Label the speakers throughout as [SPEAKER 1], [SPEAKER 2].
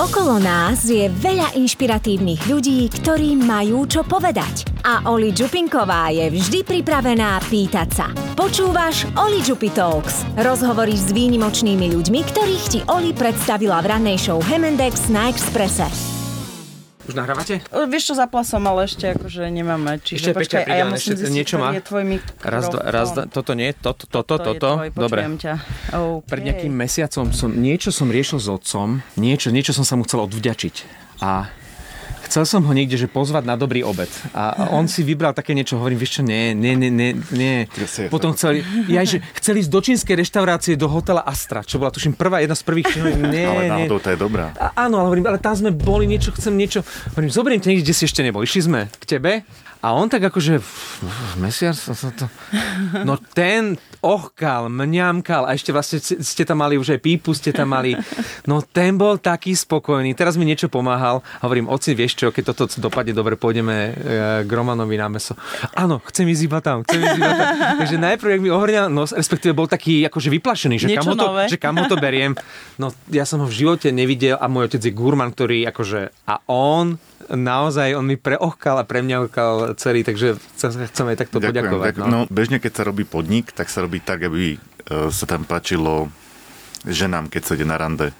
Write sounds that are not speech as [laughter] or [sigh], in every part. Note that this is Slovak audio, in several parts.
[SPEAKER 1] Okolo nás je veľa inšpiratívnych ľudí, ktorí majú čo povedať. A Oli Čupinková je vždy pripravená pýtať sa. Počúvaš Oli Čupi Talks. Rozhovory s výnimočnými ľuďmi, ktorých ti Oli predstavila v rannej show Hemendex na Exprese.
[SPEAKER 2] Už nahrávate?
[SPEAKER 3] Vieš čo, zapla som, ale ešte akože nemáme. Čiže
[SPEAKER 2] Ešte
[SPEAKER 3] počkaj,
[SPEAKER 2] Peťa
[SPEAKER 3] ja musím
[SPEAKER 2] ešte
[SPEAKER 3] zistiť,
[SPEAKER 2] niečo má?
[SPEAKER 3] je tvoj mikrofón.
[SPEAKER 2] Raz, dva, raz, dva, toto nie, toto, toto,
[SPEAKER 3] To je
[SPEAKER 2] toto.
[SPEAKER 3] tvoj,
[SPEAKER 2] Dobre.
[SPEAKER 3] ťa. Okay.
[SPEAKER 2] Pred nejakým mesiacom som, niečo som riešil s otcom, niečo, niečo som sa mu chcel odvďačiť. A chcel som ho niekde, že pozvať na dobrý obed. A on si vybral také niečo, hovorím, vieš čo, nie, nie, nie, nie, Potom chceli, ja, že chceli ísť do čínskej reštaurácie do hotela Astra, čo bola tuším prvá, jedna z prvých. Hovorím, [laughs] nie,
[SPEAKER 4] Ale náhodou to je dobrá.
[SPEAKER 2] A, áno, ale hovorím, ale tam sme boli, niečo chcem, niečo. Hovorím, zoberiem ťa niekde, kde si ešte nebol. Išli sme k tebe a on tak akože, "F- f- mesiac, sa to... No ten ochkal, mňamkal a ešte vlastne ste- tam mali už aj pípu, ste tam mali. No ten bol taký spokojný. Teraz mi niečo pomáhal. Hovorím, oci, vieš čo, keď toto dopadne dobre, pôjdeme e, k Romanovi na meso. Áno, chcem ísť iba tam, chcem ísť iba tam. [laughs] Takže najprv, jak mi ohorňal nos, respektíve bol taký akože vyplašený, že kam,
[SPEAKER 3] Niečo
[SPEAKER 2] ho to,
[SPEAKER 3] nové.
[SPEAKER 2] že kam ho to beriem. No ja som ho v živote nevidel a môj otec je gurman, ktorý akože a on naozaj, on mi preochkal a premiaukal celý, takže chcem, aj takto poďakovať.
[SPEAKER 4] ďakujem. No. bežne, keď sa robí podnik, tak sa robí tak, aby e, sa tam páčilo ženám, keď sa ide na rande.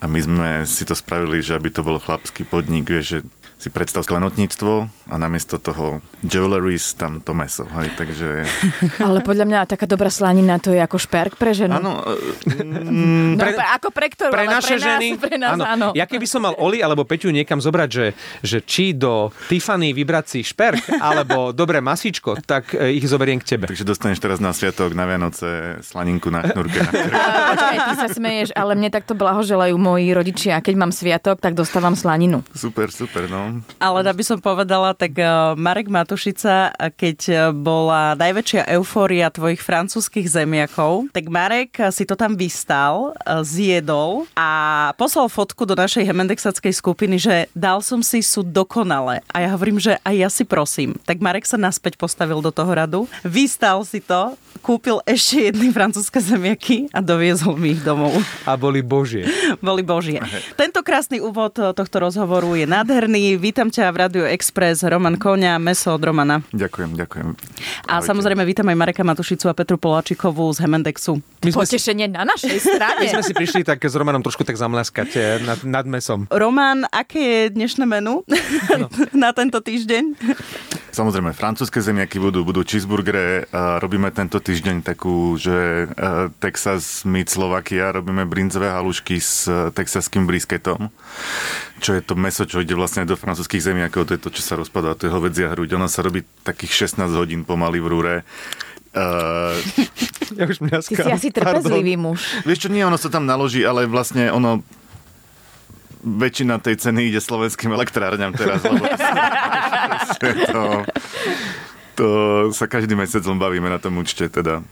[SPEAKER 4] A my sme si to spravili, že aby to bol chlapský podnik, vieš, že si predstav sklenotníctvo a namiesto toho jewelries tam to meso. Hej, takže... [laughs]
[SPEAKER 5] Ale podľa mňa taká dobrá slanina to je ako šperk pre ženu.
[SPEAKER 4] Áno, e, [laughs]
[SPEAKER 5] No,
[SPEAKER 2] pre-
[SPEAKER 5] pre, ako pre ktorú,
[SPEAKER 2] pre naše
[SPEAKER 5] pre nás,
[SPEAKER 2] ženy.
[SPEAKER 5] Pre nás, áno.
[SPEAKER 2] Ja keby som mal Oli alebo Peťu niekam zobrať, že, že či do Tiffany vybrať si šperk [laughs] alebo dobré masíčko, tak e, ich zoberiem k tebe.
[SPEAKER 4] takže dostaneš teraz na sviatok, na Vianoce slaninku na šnúrke. Na
[SPEAKER 5] Počkaj, ty sa smeješ, ale mne takto blahoželajú moji rodičia. Keď mám sviatok, tak dostávam slaninu.
[SPEAKER 4] Super, super, no.
[SPEAKER 3] Ale aby som povedala, tak eh, Marek Matušica, eh, keď eh, bola najväčšia eufória tvojich francúzskych zemiakov, tak Marek si to tam vystal, zjedol a poslal fotku do našej hemendexackej skupiny, že dal som si sú dokonale. A ja hovorím, že aj ja si prosím. Tak Marek sa naspäť postavil do toho radu, vystal si to, kúpil ešte jedny francúzske zemiaky a doviezol mi ich domov.
[SPEAKER 2] A boli božie. [laughs]
[SPEAKER 3] Boli božie. Tento krásny úvod tohto rozhovoru je nádherný. Vítam ťa v Radio Express, Roman Koňa, meso od Romana.
[SPEAKER 4] Ďakujem, ďakujem.
[SPEAKER 3] A
[SPEAKER 4] Ahojte.
[SPEAKER 3] samozrejme vítam aj Mareka Matušicu a Petru Poláčikovú z Hemendexu.
[SPEAKER 2] My sme, si,
[SPEAKER 5] Potešenie na našej strane.
[SPEAKER 2] my sme si prišli tak s Romanom trošku tak zamlaskať e, nad, nad mesom.
[SPEAKER 3] Roman, aké je dnešné menu [laughs] na tento týždeň?
[SPEAKER 4] Samozrejme, francúzske zemiaky budú, budú cheeseburgere. Robíme tento týždeň takú, že uh, Texas meet Slovakia. Robíme brinzové halušky s uh, texaským brisketom. Čo je to meso, čo ide vlastne do francúzskych zemiakov. To je to, čo sa rozpadá. To je hovedzia hruď. Ono sa robí takých 16 hodín pomaly v rúre. Uh, [laughs]
[SPEAKER 2] Ja už mňa
[SPEAKER 5] Ty si asi trpezlivý muž.
[SPEAKER 4] vieš čo, nie, ono sa tam naloží, ale vlastne ono väčšina tej ceny ide slovenským elektrárňam teraz, lebo to, to sa každý mesiac bavíme na tom účte, teda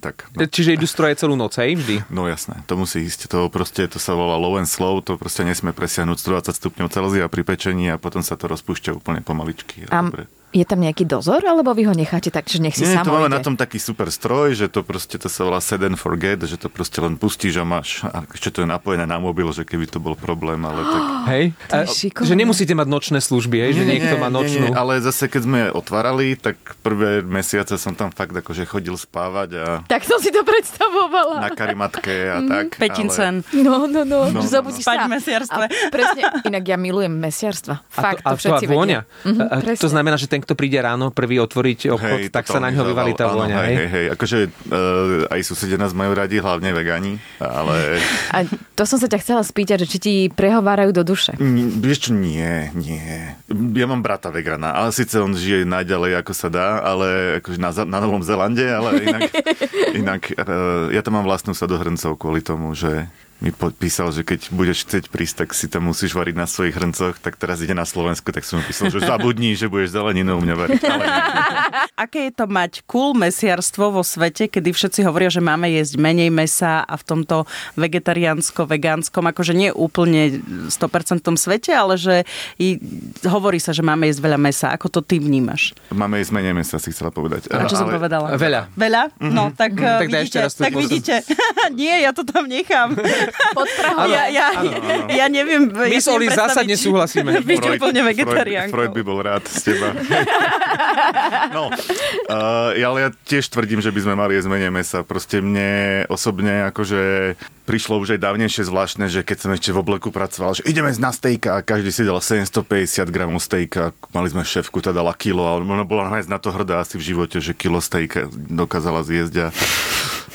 [SPEAKER 4] tak. No.
[SPEAKER 2] Čiže idú stroje celú noc, hej, vždy.
[SPEAKER 4] No jasné, to musí ísť. To proste, to sa volá low and slow, to proste nesmie presiahnuť 120 stupňov Celzia pri pečení a potom sa to rozpúšťa úplne pomaličky.
[SPEAKER 5] A
[SPEAKER 4] Dobre.
[SPEAKER 5] Je tam nejaký dozor, alebo vy ho necháte tak, že nech si
[SPEAKER 4] Nie,
[SPEAKER 5] samo
[SPEAKER 4] to máme
[SPEAKER 5] ide?
[SPEAKER 4] na tom taký super stroj, že to proste, to sa volá set and forget, že to proste len pustíš a máš, a ešte to je napojené na mobil, že keby to bol problém, ale tak... [gasps]
[SPEAKER 2] Hej?
[SPEAKER 5] To
[SPEAKER 2] A- že nemusíte mať nočné služby, hej, že niekto má nočnú.
[SPEAKER 4] Nie, ale zase keď sme otvárali, tak prvé mesiace som tam fakt akože chodil spávať a
[SPEAKER 5] Tak som si to predstavovala.
[SPEAKER 4] na karimatke a
[SPEAKER 5] Mhm.
[SPEAKER 4] tak.
[SPEAKER 3] Petincen.
[SPEAKER 5] No, no, no,
[SPEAKER 4] No,
[SPEAKER 5] no
[SPEAKER 4] no,
[SPEAKER 3] Spať
[SPEAKER 5] sa.
[SPEAKER 3] mesiarstve.
[SPEAKER 5] A presne, inak ja milujem mesiarstva. Fakt,
[SPEAKER 2] a
[SPEAKER 5] to, všetci
[SPEAKER 2] a vôňa.
[SPEAKER 5] Mhm,
[SPEAKER 2] A to znamená, že ten, kto príde ráno prvý otvoriť obchod, tak sa na ňo vyvalí tá vôňa, hej?
[SPEAKER 4] hej, hej. Akože uh, aj susedia nás majú radi, hlavne vegani, ale
[SPEAKER 5] A to som sa ťa chcela spýtať, že či ti prehovárajú do duše.
[SPEAKER 4] Vieš čo, nie, nie. Ja mám brata vegana, ale síce on žije najďalej, ako sa dá, ale akože na, na Novom Zelande, ale inak, [laughs] inak uh, ja tam mám vlastnú sadohrncov kvôli tomu, že mi podpísal, že keď budeš chcieť prísť, tak si tam musíš variť na svojich hrncoch, tak teraz ide na Slovensku, tak som mu písal, že zabudni, že budeš zeleninu u mňa variť. Ale. [laughs]
[SPEAKER 3] Aké je to mať cool mesiarstvo vo svete, kedy všetci hovoria, že máme jesť menej mesa a v tomto vegetariánsko-vegánskom, akože nie úplne 100% svete, ale že i, hovorí sa, že máme jesť veľa mesa. Ako to ty vnímaš?
[SPEAKER 4] Máme ísť menej mesa, si chcela povedať.
[SPEAKER 3] A čo som
[SPEAKER 4] Ale-
[SPEAKER 3] povedala?
[SPEAKER 2] Veľa.
[SPEAKER 3] Veľa? No, tak,
[SPEAKER 2] Tak
[SPEAKER 3] tak
[SPEAKER 2] ešte
[SPEAKER 3] vidíte. tak
[SPEAKER 2] pozor-
[SPEAKER 3] vidíte. [laughs] Nie, ja to tam nechám. [laughs]
[SPEAKER 5] Pod Prahou.
[SPEAKER 3] Ja, ja, ja neviem.
[SPEAKER 2] My
[SPEAKER 3] ja
[SPEAKER 2] s Oli zásadne súhlasíme. [laughs]
[SPEAKER 3] Byť úplne
[SPEAKER 4] Freud,
[SPEAKER 3] vegetariánkou.
[SPEAKER 4] Freud by bol rád z teba. [laughs] no, uh, ale ja tiež tvrdím, že by sme mali jesť menej mesa. Proste mne osobne akože prišlo už aj dávnejšie zvláštne, že keď som ešte v obleku pracoval, že ideme na stejka a každý si dal 750 gramov stejka. Mali sme šéfku, tá dala kilo a ona bola nájsť na to hrdá asi v živote, že kilo stejka dokázala zjesť a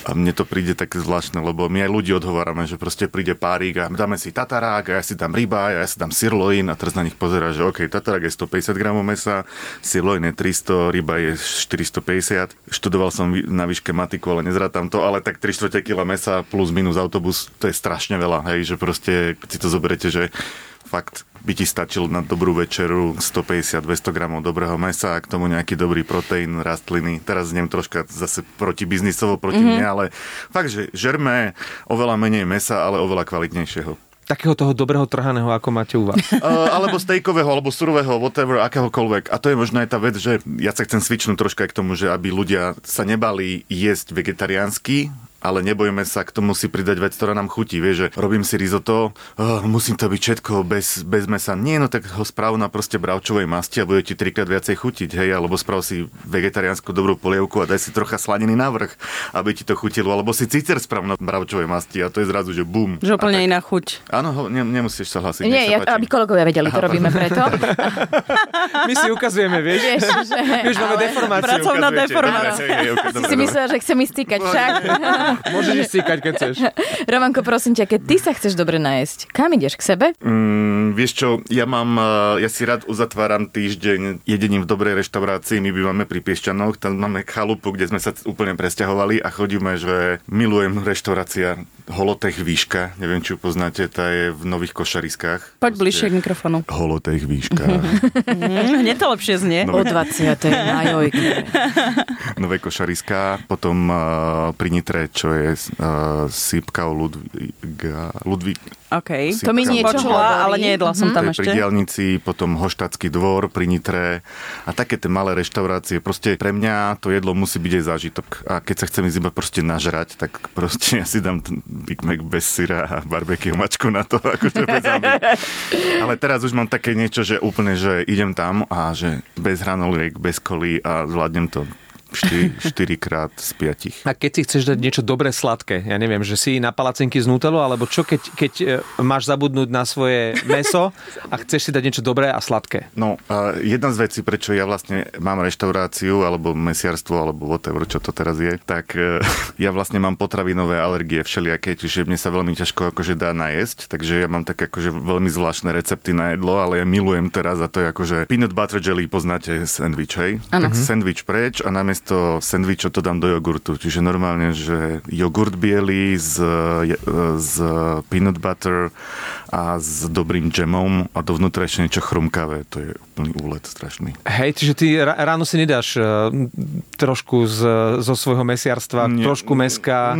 [SPEAKER 4] a mne to príde tak zvláštne, lebo my aj ľudí odhovárame, že proste príde párik a dáme si tatarák a ja si dám ryba a ja si dám sirloin a teraz na nich pozera, že OK, tatarák je 150 gramov mesa, sirloin je 300, ryba je 450. Študoval som na výške matiku, ale nezrátam to, ale tak 3 4 kg mesa plus minus autobus, to je strašne veľa, hej, že proste, si to zoberete, že fakt by ti stačil na dobrú večeru 150-200 gramov dobrého mesa a k tomu nejaký dobrý proteín, rastliny. Teraz znem troška zase proti biznisovo, proti mm-hmm. mne, ale fakt, že žerme oveľa menej mesa, ale oveľa kvalitnejšieho.
[SPEAKER 2] Takého toho dobrého trhaného, ako máte u vás. [laughs]
[SPEAKER 4] Uh, alebo stejkového, alebo surového, whatever, akéhokoľvek. A to je možno aj tá vec, že ja sa chcem svičnúť troška k tomu, že aby ľudia sa nebali jesť vegetariánsky, ale nebojme sa, k tomu si pridať vec, ktorá nám chutí. Vieš, že robím si risotto, oh, musím to byť všetko bez, bez mesa. Nie, no tak ho správ na proste bravčovej masti a bude ti trikrát viacej chutiť, hej, alebo sprav si vegetariánsku dobrú polievku a daj si trocha slaniny na vrch, aby ti to chutilo, alebo si cicer sprav na bravčovej masti a to je zrazu, že bum.
[SPEAKER 3] Že úplne iná chuť.
[SPEAKER 4] Áno, ho, ne, nemusíš sa hlasiť.
[SPEAKER 5] Nie, ja, aby kolegovia vedeli, to robíme preto. [laughs]
[SPEAKER 2] My si ukazujeme, vieš.
[SPEAKER 5] Vieš, že...
[SPEAKER 2] Už máme deformáciu.
[SPEAKER 3] Pracovná deformácia.
[SPEAKER 5] Si myslel, že chcem ísť stýkať však.
[SPEAKER 2] Môžeš ísť cíkať, keď chceš. [laughs]
[SPEAKER 5] Romanko, prosím ťa, keď ty sa chceš dobre najesť, kam ideš? K sebe?
[SPEAKER 4] Mm, vieš čo, ja mám, eh, ja si rád uzatváram týždeň jedením v dobrej reštaurácii. My bývame pri Piešťanoch, tam máme chalupu, kde sme sa úplne presťahovali a chodíme, že milujem reštaurácia Holotech Výška. Neviem, či ju poznáte, tá je v Nových Košariskách.
[SPEAKER 3] Poď bližšie k mikrofónu.
[SPEAKER 4] Holotech Výška.
[SPEAKER 3] Mm, hneď to lepšie znie.
[SPEAKER 4] No,
[SPEAKER 5] O 20. na jojke. [laughs]
[SPEAKER 4] Nové Košariská, potom uh, pri Nitre, čo je uh, Sýpka Ludvíka, Ludvík,
[SPEAKER 3] OK.
[SPEAKER 4] Si
[SPEAKER 3] To mi niečo
[SPEAKER 5] Počula, ale
[SPEAKER 3] nejedla som
[SPEAKER 4] to
[SPEAKER 3] tam
[SPEAKER 4] je pri
[SPEAKER 3] ešte.
[SPEAKER 4] diálnici, potom Hoštatský dvor pri Nitre a také tie malé reštaurácie. Proste pre mňa to jedlo musí byť aj zážitok. A keď sa chcem ísť iba proste nažrať, tak proste ja si dám Big Mac bez syra a barbecue mačku na to, [laughs] akože bez hamby. Ale teraz už mám také niečo, že úplne, že idem tam a že bez hranoliek, bez kolí a zvládnem to 4, 4 krát z 5.
[SPEAKER 2] A keď si chceš dať niečo dobré sladké, ja neviem, že si na palacinky z Nutelou, alebo čo, keď, keď e, máš zabudnúť na svoje meso a chceš si dať niečo dobré a sladké.
[SPEAKER 4] No, a jedna z vecí, prečo ja vlastne mám reštauráciu, alebo mesiarstvo, alebo whatever, čo to teraz je, tak e, [laughs] ja vlastne mám potravinové alergie všelijaké, čiže mne sa veľmi ťažko akože dá najesť, takže ja mám také akože veľmi zvláštne recepty na jedlo, ale ja milujem teraz a to je akože peanut butter jelly, poznáte sandwich, hej? Tak sandwich preč a namiesto sandwichu to dám do jogurtu, čiže normálne, že jogurt biely z, z peanut butter a s dobrým džemom a dovnútra ešte niečo chrumkavé, to je úplný úlet strašný.
[SPEAKER 2] Hej, čiže ty ráno si nedáš uh, trošku z, zo svojho mesiarstva,
[SPEAKER 4] Nie.
[SPEAKER 2] trošku meska.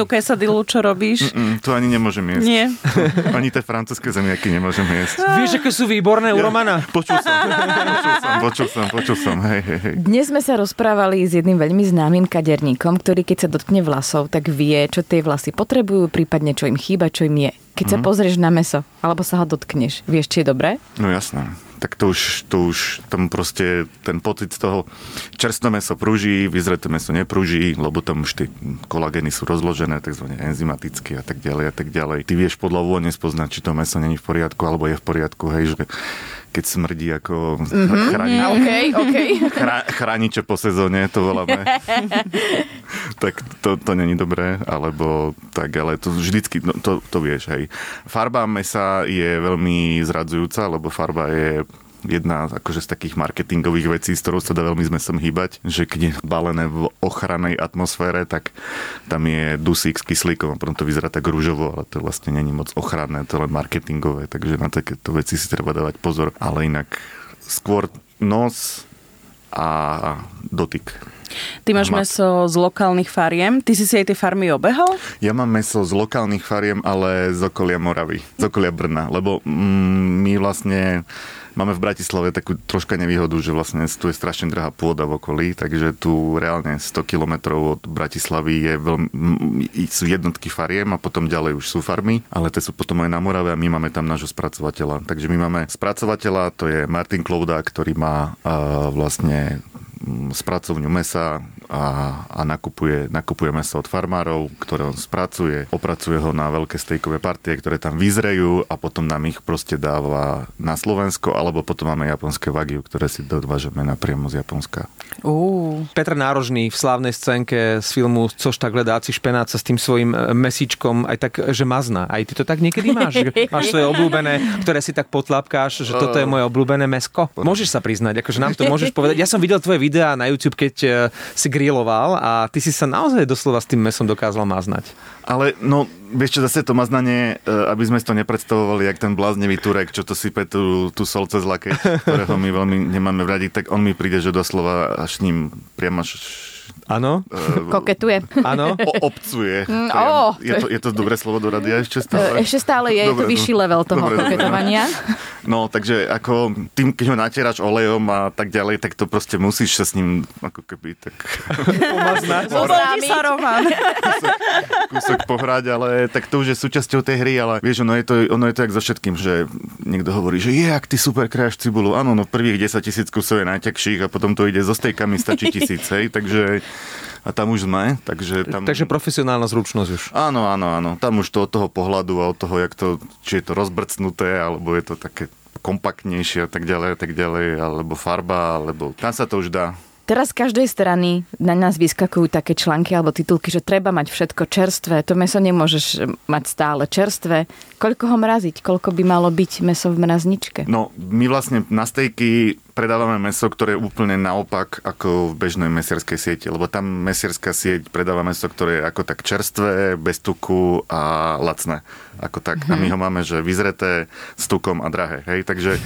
[SPEAKER 3] Tu quesadillu, čo robíš?
[SPEAKER 4] Mm, to ani nemôžem jesť.
[SPEAKER 3] Nie. [laughs]
[SPEAKER 4] Ani tie francúzske zemiaky nemôžem jesť. [laughs]
[SPEAKER 2] Vieš, aké sú výborné u Romana? [laughs]
[SPEAKER 4] Počul som, počul som, počul som, počul som, hej, hej, hej.
[SPEAKER 5] Dnes sme sa rozprávali s jedným veľmi známym kaderníkom, ktorý keď sa dotkne vlasov, tak vie, čo tie vlasy potrebujú, prípadne čo im chýba, čo im je. Keď sa pozrieš na meso, alebo sa ho dotkneš, vieš, či je dobré?
[SPEAKER 4] No jasné. Tak to už, to už tam proste ten pocit z toho čerstvé meso prúži, vyzreté meso neprúži, lebo tam už tie kolagény sú rozložené, takzvané enzymaticky a tak ďalej a tak ďalej. Ty vieš podľa vône spoznať, či to meso není v poriadku, alebo je v poriadku, hej, že keď smrdí ako mm-hmm. chráni,
[SPEAKER 5] OK, OK.
[SPEAKER 4] chra, chrániče po sezóne, to voláme. [laughs] tak to, to není dobré, alebo tak, ale to vždycky, no, to, to vieš, hej. Farba mesa je veľmi zradzujúca, lebo farba je jedna akože z takých marketingových vecí, s ktorou sa dá veľmi s mesom hýbať, že keď je balené v ochrannej atmosfére, tak tam je dusík s kyslíkom a potom to vyzerá tak rúžovo, ale to vlastne není moc ochranné, to je len marketingové, takže na takéto veci si treba dávať pozor, ale inak skôr nos a dotyk.
[SPEAKER 3] Ty máš
[SPEAKER 4] Mat-
[SPEAKER 3] meso z lokálnych fariem. Ty si si aj tie farmy obehol?
[SPEAKER 4] Ja mám meso z lokálnych fariem, ale z okolia Moravy, z okolia Brna, lebo mm, my vlastne máme v Bratislave takú troška nevýhodu, že vlastne tu je strašne drahá pôda v okolí, takže tu reálne 100 kilometrov od Bratislavy je veľmi, sú jednotky fariem a potom ďalej už sú farmy, ale tie sú potom aj na Morave a my máme tam nášho spracovateľa. Takže my máme spracovateľa, to je Martin Klouda, ktorý má uh, vlastne spracovňu mesa a, a nakupuje, nakupuje meso od farmárov, ktoré on spracuje, opracuje ho na veľké stejkové partie, ktoré tam vyzrejú a potom nám ich proste dáva na Slovensko, alebo potom máme japonské wagiu, ktoré si dovážeme napriamo z Japonska.
[SPEAKER 3] Uh.
[SPEAKER 2] Petr Nárožný v slávnej scénke z filmu Což tak ledáci špenát sa s tým svojím e, mesíčkom aj tak, že mazná. Aj ty to tak niekedy máš? [laughs] Máš svoje obľúbené, ktoré si tak potlapkáš, že toto je moje obľúbené mesko? Môžeš sa priznať, akože nám to môžeš povedať. Ja som videl tvoje videá na YouTube, keď e, si griloval a ty si sa naozaj doslova s tým mesom dokázal maznať.
[SPEAKER 4] Ale no, vieš čo, zase to maznanie, e, aby sme si to nepredstavovali, jak ten bláznivý Turek, čo to sype tú, tú sol cez lakeť, ktorého my veľmi nemáme radi, tak on mi príde, že doslova až ním priamo
[SPEAKER 2] Áno?
[SPEAKER 5] Koketuje.
[SPEAKER 2] Áno? [laughs]
[SPEAKER 4] obcuje.
[SPEAKER 5] Mm,
[SPEAKER 4] Priam.
[SPEAKER 5] ó.
[SPEAKER 4] Je, to, je to dobré slovo do radia ešte stále?
[SPEAKER 5] Ešte stále je, je to
[SPEAKER 4] Dobre,
[SPEAKER 5] vyšší level toho
[SPEAKER 4] Dobre, dobre.
[SPEAKER 5] koketovania.
[SPEAKER 4] No, takže ako tým, keď ho natieraš olejom a tak ďalej, tak to proste musíš sa s ním ako keby tak
[SPEAKER 2] Pomaznať?
[SPEAKER 3] Sa, Roman.
[SPEAKER 4] kúsok pohrať, ale tak to už je súčasťou tej hry, ale vieš, ono je to, ono je to jak so všetkým, že niekto hovorí, že je, ak ty super kráš cibulu. Áno, no prvých 10 tisíc kusov je najťažších a potom to ide so stejkami, stačí tisíc, hej, takže a tam už sme, takže tam...
[SPEAKER 2] Takže profesionálna zručnosť už.
[SPEAKER 4] Áno, áno, áno. Tam už to od toho pohľadu a od toho, jak to, či je to rozbrcnuté, alebo je to také kompaktnejšie a tak ďalej, a tak ďalej, alebo farba, alebo tam sa to už dá.
[SPEAKER 5] Teraz z každej strany na nás vyskakujú také články alebo titulky, že treba mať všetko čerstvé. To meso nemôžeš mať stále čerstvé. Koľko ho mraziť? Koľko by malo byť meso v mrazničke?
[SPEAKER 4] No, my vlastne na stejky predávame meso, ktoré je úplne naopak ako v bežnej mesierskej sieti, lebo tam mesierská sieť predáva meso, ktoré je ako tak čerstvé, bez tuku a lacné. Ako tak. A my ho máme, že vyzreté s tukom a drahé. Hej, takže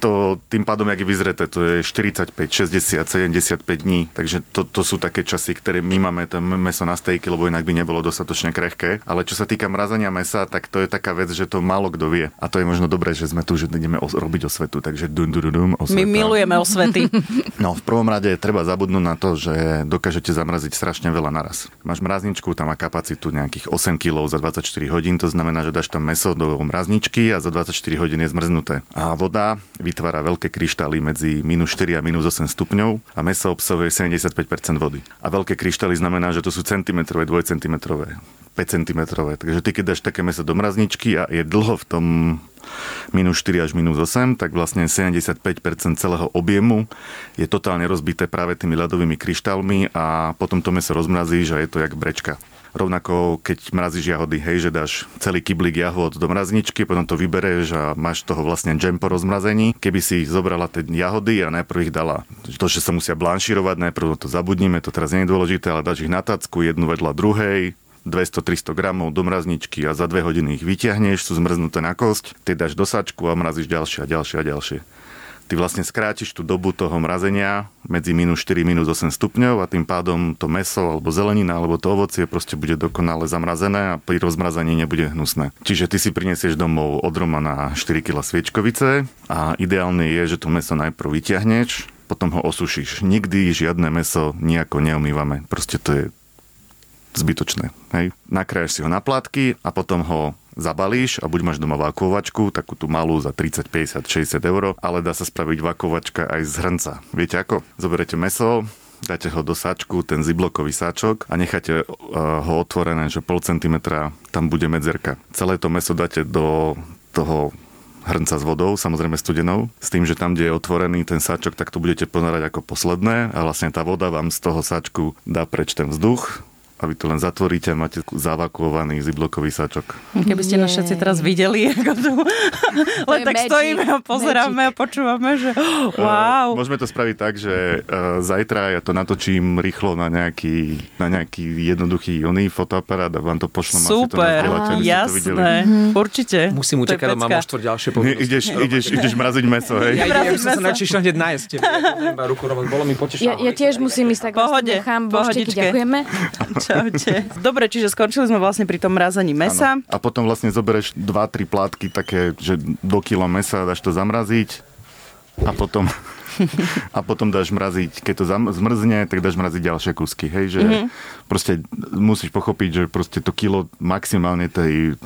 [SPEAKER 4] to tým pádom, jak je vyzreté, to je 45, 60, 75 dní. Takže to, to sú také časy, ktoré my máme to meso na stejky, lebo inak by nebolo dostatočne krehké. Ale čo sa týka mrazania mesa, tak to je taká vec, že to málo kto vie. A to je možno dobré, že sme tu, že ideme os- robiť osvetu. Takže dum, dum, dum,
[SPEAKER 3] My
[SPEAKER 4] osveta.
[SPEAKER 3] milujeme osvety. [laughs]
[SPEAKER 4] No, v prvom rade treba zabudnúť na to, že dokážete zamraziť strašne veľa naraz. Máš mrazničku, tam má kapacitu nejakých 8 kg za 24 hodín, to znamená, že dáš tam meso do mrazničky a za 24 hodín je zmrznuté. A voda vytvára veľké kryštály medzi minus 4 a minus 8 stupňov a meso obsahuje 75% vody. A veľké kryštály znamená, že to sú centimetrové, dvojcentimetrové, 5 cm. Takže ty keď dáš také meso do mrazničky a je dlho v tom minus 4 až minus 8, tak vlastne 75% celého objemu je totálne rozbité práve tými ľadovými kryštálmi a potom to meso rozmrazíš a je to jak brečka. Rovnako, keď mrazíš jahody, hej, že dáš celý kyblík jahod do mrazničky, potom to vybereš a máš toho vlastne džem po rozmrazení. Keby si zobrala tie jahody a najprv ich dala, to, že sa musia blanširovať, najprv to zabudnime, to teraz nie je dôležité, ale dáš ich na tacku, jednu vedľa druhej, 200-300 gramov do mrazničky a za dve hodiny ich vyťahneš, sú zmrznuté na kosť, ty dáš do sačku a mrazíš ďalšie a ďalšie a ďalšie. Ty vlastne skrátiš tú dobu toho mrazenia medzi minus 4 minus 8 stupňov a tým pádom to meso alebo zelenina alebo to ovocie proste bude dokonale zamrazené a pri rozmrazení nebude hnusné. Čiže ty si prinesieš domov od Romana 4 kg sviečkovice a ideálne je, že to meso najprv vyťahneš, potom ho osušíš. Nikdy žiadne meso nejako neumývame. Proste to je zbytočné. Hej. Nakrájaš si ho na plátky a potom ho zabalíš a buď máš doma vakuovačku, takú tú malú za 30, 50, 60 eur, ale dá sa spraviť vakuovačka aj z hrnca. Viete ako? Zoberete meso, dáte ho do sáčku, ten ziblokový sáčok a necháte uh, ho otvorené, že pol centimetra tam bude medzerka. Celé to meso dáte do toho hrnca s vodou, samozrejme studenou, s tým, že tam, kde je otvorený ten sáčok, tak to budete ponárať ako posledné a vlastne tá voda vám z toho sáčku dá preč ten vzduch, a vy to len zatvoríte a máte zavakuovaný ziblokový sačok.
[SPEAKER 3] Keby ste nás všetci teraz videli, [laughs] ako tu len tak
[SPEAKER 5] magic.
[SPEAKER 3] stojíme a pozeráme a počúvame, že [gasps] wow.
[SPEAKER 4] Uh, môžeme to spraviť tak, že uh, zajtra ja to natočím rýchlo na nejaký, na nejaký jednoduchý oný fotoaparát a vám to pošlem asi to
[SPEAKER 3] Super,
[SPEAKER 4] ste to
[SPEAKER 3] jasné, určite.
[SPEAKER 2] Musím utekať, mám o štvrt ďalšie povinnosti.
[SPEAKER 4] ideš, ideš, ideš mraziť meso, hej?
[SPEAKER 2] Ja, ja by som sa najčešie hneď nájsť. [laughs]
[SPEAKER 5] Ja, ja tiež musím ísť tak
[SPEAKER 3] Pohode,
[SPEAKER 5] bošteky,
[SPEAKER 3] pohodičke.
[SPEAKER 5] ďakujeme. [laughs]
[SPEAKER 3] Čaute. [laughs] Dobre, čiže skončili sme vlastne pri tom mrazaní mesa.
[SPEAKER 4] Áno. A potom vlastne zoberieš 2-3 plátky také, že do kila mesa dáš to zamraziť a potom [laughs] a potom dáš mraziť, keď to zmrzne, tak dáš mraziť ďalšie kusky, hej, že mm-hmm. proste musíš pochopiť, že proste to kilo maximálne tej,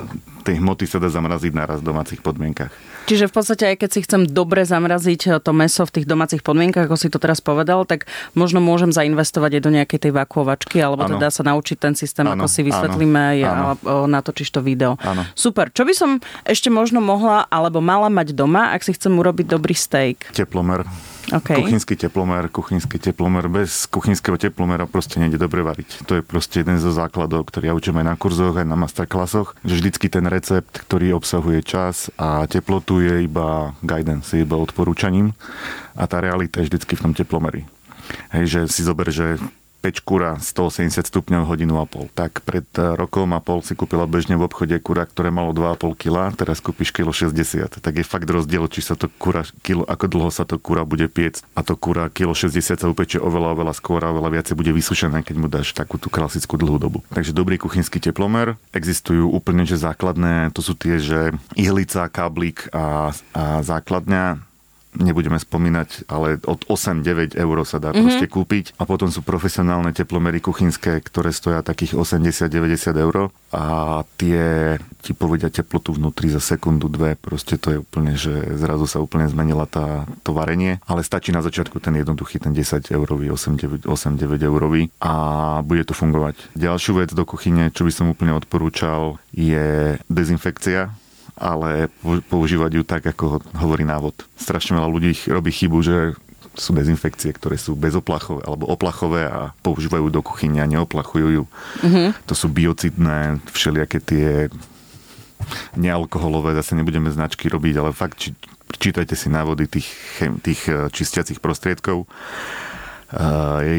[SPEAKER 4] tej hmoty sa dá zamraziť naraz v domácich podmienkach.
[SPEAKER 3] Čiže v podstate aj keď si chcem dobre zamraziť to meso v tých domácich podmienkach, ako si to teraz povedal, tak možno môžem zainvestovať aj do nejakej tej vakuovačky, alebo
[SPEAKER 4] Áno.
[SPEAKER 3] teda sa naučiť ten systém,
[SPEAKER 4] Áno,
[SPEAKER 3] ako si vysvetlíme aj
[SPEAKER 4] áno.
[SPEAKER 3] a o, natočíš to video.
[SPEAKER 4] Áno.
[SPEAKER 3] Super. Čo by som ešte možno mohla alebo mala mať doma, ak si chcem urobiť dobrý steak?
[SPEAKER 4] Teplomer.
[SPEAKER 3] OK.
[SPEAKER 4] Kuchynský teplomer, kuchynský teplomer. Bez kuchynského teplomera proste nejde dobre variť. To je proste jeden zo základov, ktorý ja učím aj na kurzoch, aj na masterklasoch. Že vždycky ten recept, ktorý obsahuje čas a teplotu je iba guidance, je iba odporúčaním. A tá realita je vždycky v tom teplomeri. Hej, že si zober, že peč kura 180 stupňov hodinu a pol. Tak pred eh, rokom a pol si kúpila bežne v obchode kura, ktoré malo 2,5 kg, teraz kúpiš kilo 60. Tak je fakt rozdiel, či sa to kura, kilo, ako dlho sa to kura bude piec. A to kura kilo 60 sa upečie oveľa, oveľa skôr a oveľa viacej bude vysušené, keď mu dáš takú tú klasickú dlhú dobu. Takže dobrý kuchynský teplomer. Existujú úplne že základné, to sú tie, že ihlica, káblik a, a základňa nebudeme spomínať, ale od 8-9 eur sa dá mm-hmm. proste kúpiť. A potom sú profesionálne teplomery kuchynské, ktoré stoja takých 80-90 eur a tie ti povedia teplotu vnútri za sekundu, dve. Proste to je úplne, že zrazu sa úplne zmenila tá, to varenie. Ale stačí na začiatku ten jednoduchý, ten 10 eurový, 8-9 eurový a bude to fungovať. Ďalšiu vec do kuchyne, čo by som úplne odporúčal, je dezinfekcia ale používať ju tak, ako hovorí návod. Strašne veľa ľudí robí chybu, že sú dezinfekcie, ktoré sú bezoplachové alebo oplachové a používajú do kuchyne a neoplachujú ju. Mm-hmm. To sú biocidné, všelijaké tie nealkoholové, zase nebudeme značky robiť, ale fakt či, čítajte si návody tých, tých eh, čistiacich prostriedkov.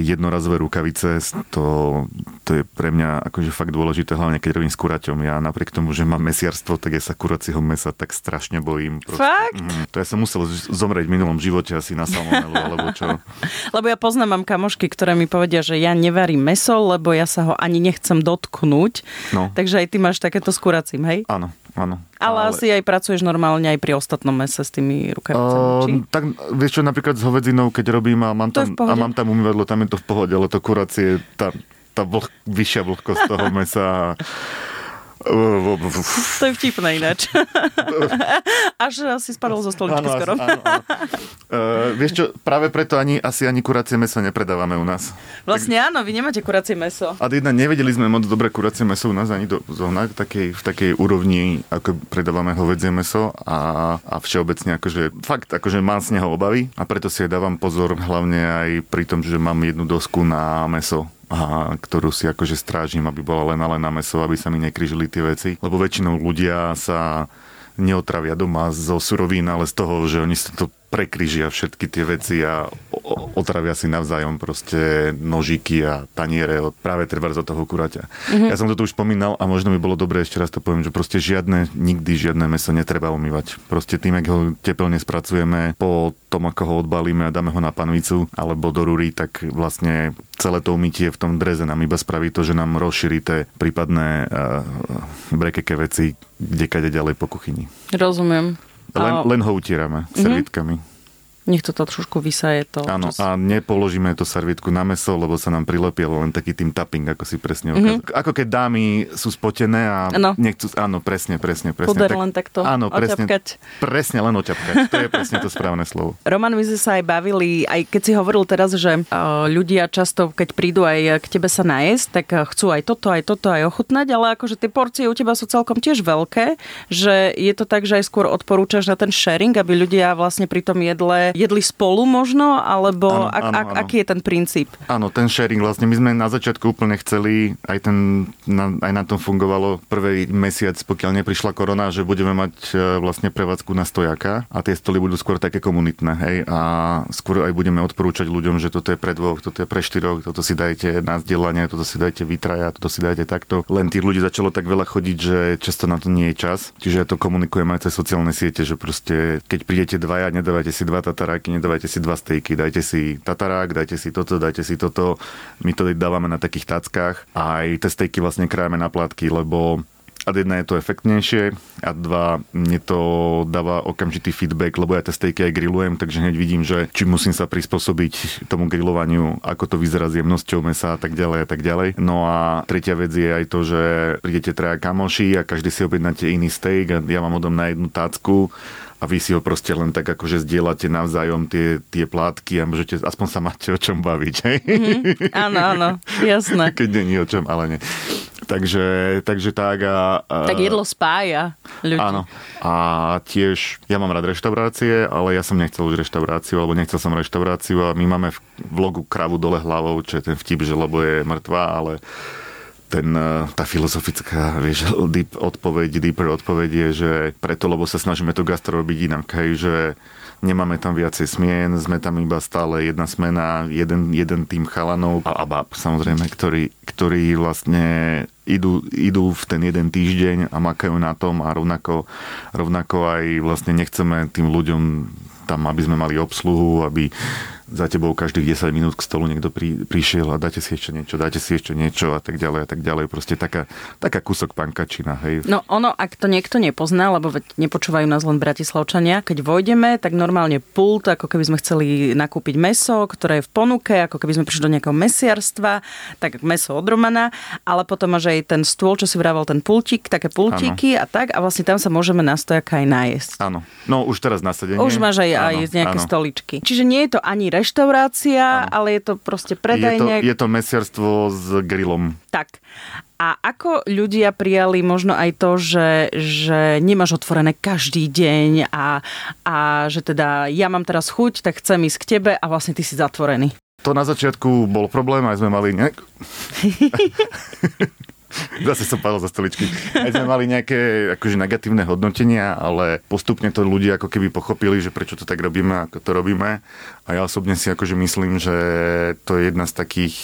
[SPEAKER 4] Jednorazové rukavice, to, to je pre mňa akože fakt dôležité, hlavne keď robím s kuraťom. Ja napriek tomu, že mám mesiarstvo, tak ja sa kuracieho mesa tak strašne bojím.
[SPEAKER 3] Fakt?
[SPEAKER 4] Mm, to ja som musel zomrieť v minulom živote asi na salmonelu, alebo čo. [laughs]
[SPEAKER 3] Lebo ja poznám, mám kamošky, ktoré mi povedia, že ja nevarím meso, lebo ja sa ho ani nechcem dotknúť.
[SPEAKER 4] No.
[SPEAKER 3] Takže aj ty máš takéto s kuracím, hej?
[SPEAKER 4] Áno, áno.
[SPEAKER 3] Ale, ale asi aj pracuješ normálne aj pri ostatnom mese s tými rukavicami, či?
[SPEAKER 4] Uh, tak vieš čo, napríklad s hovedzinou, keď robím a mám
[SPEAKER 3] To
[SPEAKER 4] tam, a mám tam umývadlo, tam je to v pohode, ale to kuracie, tá, tá vlh, vyššia vlhkosť toho [laughs] mesa.
[SPEAKER 3] To je vtipné ináč. [laughs] Až si spadol zo stoličky
[SPEAKER 4] Áno,
[SPEAKER 3] skoro.
[SPEAKER 4] áno, áno. Uh, vieš čo, práve preto ani, asi ani kuracie meso nepredávame u nás.
[SPEAKER 3] Vlastne áno, vy nemáte kuracie meso.
[SPEAKER 4] A jedna, nevedeli sme moc dobre kuracie meso u nás ani do zohnať v takej, v takej úrovni, ako predávame hovedzie meso a, a všeobecne akože, fakt, akože mám z neho obavy a preto si dávam pozor hlavne aj pri tom, že mám jednu dosku na meso a ktorú si akože strážim, aby bola len a len na meso, aby sa mi nekryžili tie veci. Lebo väčšinou ľudia sa neotravia doma zo surovín, ale z toho, že oni sa to prekryžia všetky tie veci a otravia si navzájom proste nožiky a taniere od práve treba zo toho kuraťa. Mm-hmm. Ja som to tu už spomínal a možno by bolo dobré ešte raz to poviem, že proste žiadne, nikdy žiadne meso netreba umývať. Proste tým, ak ho teplne spracujeme, po tom, ako ho odbalíme a dáme ho na panvicu alebo do rúry, tak vlastne celé to umytie v tom dreze nám iba spraví to, že nám rozšíri tie prípadné uh, brekeke veci kde ďalej po kuchyni.
[SPEAKER 3] Rozumiem.
[SPEAKER 4] Len, len ho utierame servietkami.
[SPEAKER 3] Nech to trošku vysaje to.
[SPEAKER 4] Áno,
[SPEAKER 3] čo-
[SPEAKER 4] a nepoložíme to servietku na meso, lebo sa nám prilepí, ale len taký tým tapping, ako si presne
[SPEAKER 3] Mhm.
[SPEAKER 4] ukázal. Ako keď dámy sú spotené a
[SPEAKER 3] Áno.
[SPEAKER 4] nechcú... Áno, presne, presne, presne.
[SPEAKER 3] Puder len takto
[SPEAKER 4] Áno, presne,
[SPEAKER 3] oťapkať.
[SPEAKER 4] presne, len oťapkať. To je presne to správne slovo. [laughs]
[SPEAKER 3] Roman, my sme sa aj bavili, aj keď si hovoril teraz, že uh, ľudia často, keď prídu aj k tebe sa najesť, tak uh, chcú aj toto, aj toto, aj ochutnať, ale akože tie porcie u teba sú celkom tiež veľké, že je to tak, že aj skôr odporúčaš na ten sharing, aby ľudia vlastne pri tom jedle jedli spolu možno, alebo
[SPEAKER 4] Áno,
[SPEAKER 3] ak,
[SPEAKER 4] áno,
[SPEAKER 3] ak,
[SPEAKER 4] áno.
[SPEAKER 3] aký je ten princíp?
[SPEAKER 4] Áno, ten sharing vlastne, my sme na začiatku úplne chceli, aj, ten, na, aj na tom fungovalo prvý mesiac, pokiaľ neprišla korona, že budeme mať e, vlastne prevádzku na stojaka a tie stoly budú skôr také komunitné, hej, a skôr aj budeme odporúčať ľuďom, že toto je pre dvoch, toto je pre štyroch, toto si dajte na vzdelanie, toto si dajte vytraja, toto si dajte takto. Len tých ľudí začalo tak veľa chodiť, že často na to nie je čas. Čiže ja to komunikujem aj cez sociálne siete, že proste keď prídete dvaja, nedávajte si dva tataráky, nedávajte si dva stejky, dajte si tatarák, dajte si toto, dajte si toto. My to dávame na takých tackách a aj tie stejky vlastne krájame na plátky, lebo a jedna je to efektnejšie a dva mne to dáva okamžitý feedback, lebo ja tie stejky aj grillujem, takže hneď vidím, že či musím sa prispôsobiť tomu grillovaniu, ako to vyzerá s jemnosťou mesa a tak ďalej a tak ďalej. No a tretia vec je aj to, že prídete traja kamoši a každý si objednáte iný steak a ja vám odom na jednu tácku a vy si ho proste len tak akože zdieľate navzájom tie, tie plátky a môžete, aspoň sa máte o čom baviť, hej?
[SPEAKER 3] Áno, áno, jasné.
[SPEAKER 4] Keď není o čom, ale nie. Takže, takže tak a
[SPEAKER 3] Tak jedlo spája ľudí.
[SPEAKER 4] Áno. A tiež, ja mám rád reštaurácie, ale ja som nechcel už reštauráciu, alebo nechcel som reštauráciu a my máme v vlogu kravu dole hlavou, čo je ten vtip, že lebo je mŕtva, ale ten, eh, tá filozofická [laughs] vieš, deep odpoveď, deeper odpoveď je, že preto, lebo sa snažíme to gastro robiť inak, hej, že nemáme tam viacej smien, sme tam iba stále jedna smena, jeden, jeden tým chalanov a, a bab, samozrejme, ktorí, ktorí vlastne idú, idú v ten jeden týždeň a makajú na tom a rovnako, rovnako aj vlastne nechceme tým ľuďom tam, aby sme mali obsluhu, aby za tebou každých 10 minút k stolu niekto pri, prišiel a dáte si ešte niečo, dáte si ešte niečo a tak ďalej a tak ďalej. Proste taká, taká kúsok pankačina, hej.
[SPEAKER 3] No ono, ak to niekto nepozná, lebo nepočúvajú nás len Bratislavčania, keď vojdeme, tak normálne pult, ako keby sme chceli nakúpiť meso, ktoré je v ponuke, ako keby sme prišli do nejakého mesiarstva, tak meso od Romana, ale potom máš aj ten stôl, čo si vravel, ten pultík, také pultíky a tak a vlastne tam sa môžeme na stojaka aj nájsť.
[SPEAKER 4] Áno. No už teraz nasadenie.
[SPEAKER 3] Už máš aj, aj
[SPEAKER 4] Áno,
[SPEAKER 3] nejaké
[SPEAKER 4] áno.
[SPEAKER 3] stoličky. Čiže nie je to ani reštaurácia, ale je to proste
[SPEAKER 4] Je to,
[SPEAKER 3] predajne.
[SPEAKER 4] je to mesiarstvo s grillom.
[SPEAKER 3] Tak. A ako ľudia prijali možno aj to, že, že nemáš otvorené každý deň a, a že teda ja mám teraz chuť, tak chcem ísť k tebe a vlastne ty si zatvorený.
[SPEAKER 4] To na začiatku bol problém, aj sme mali nejak... [laughs] [laughs] Zase som padol za stoličky. Aj sme mali nejaké akože negatívne hodnotenia, ale postupne to ľudia ako keby pochopili, že prečo to tak robíme, ako to robíme. A ja osobne si akože myslím, že to je jedna z takých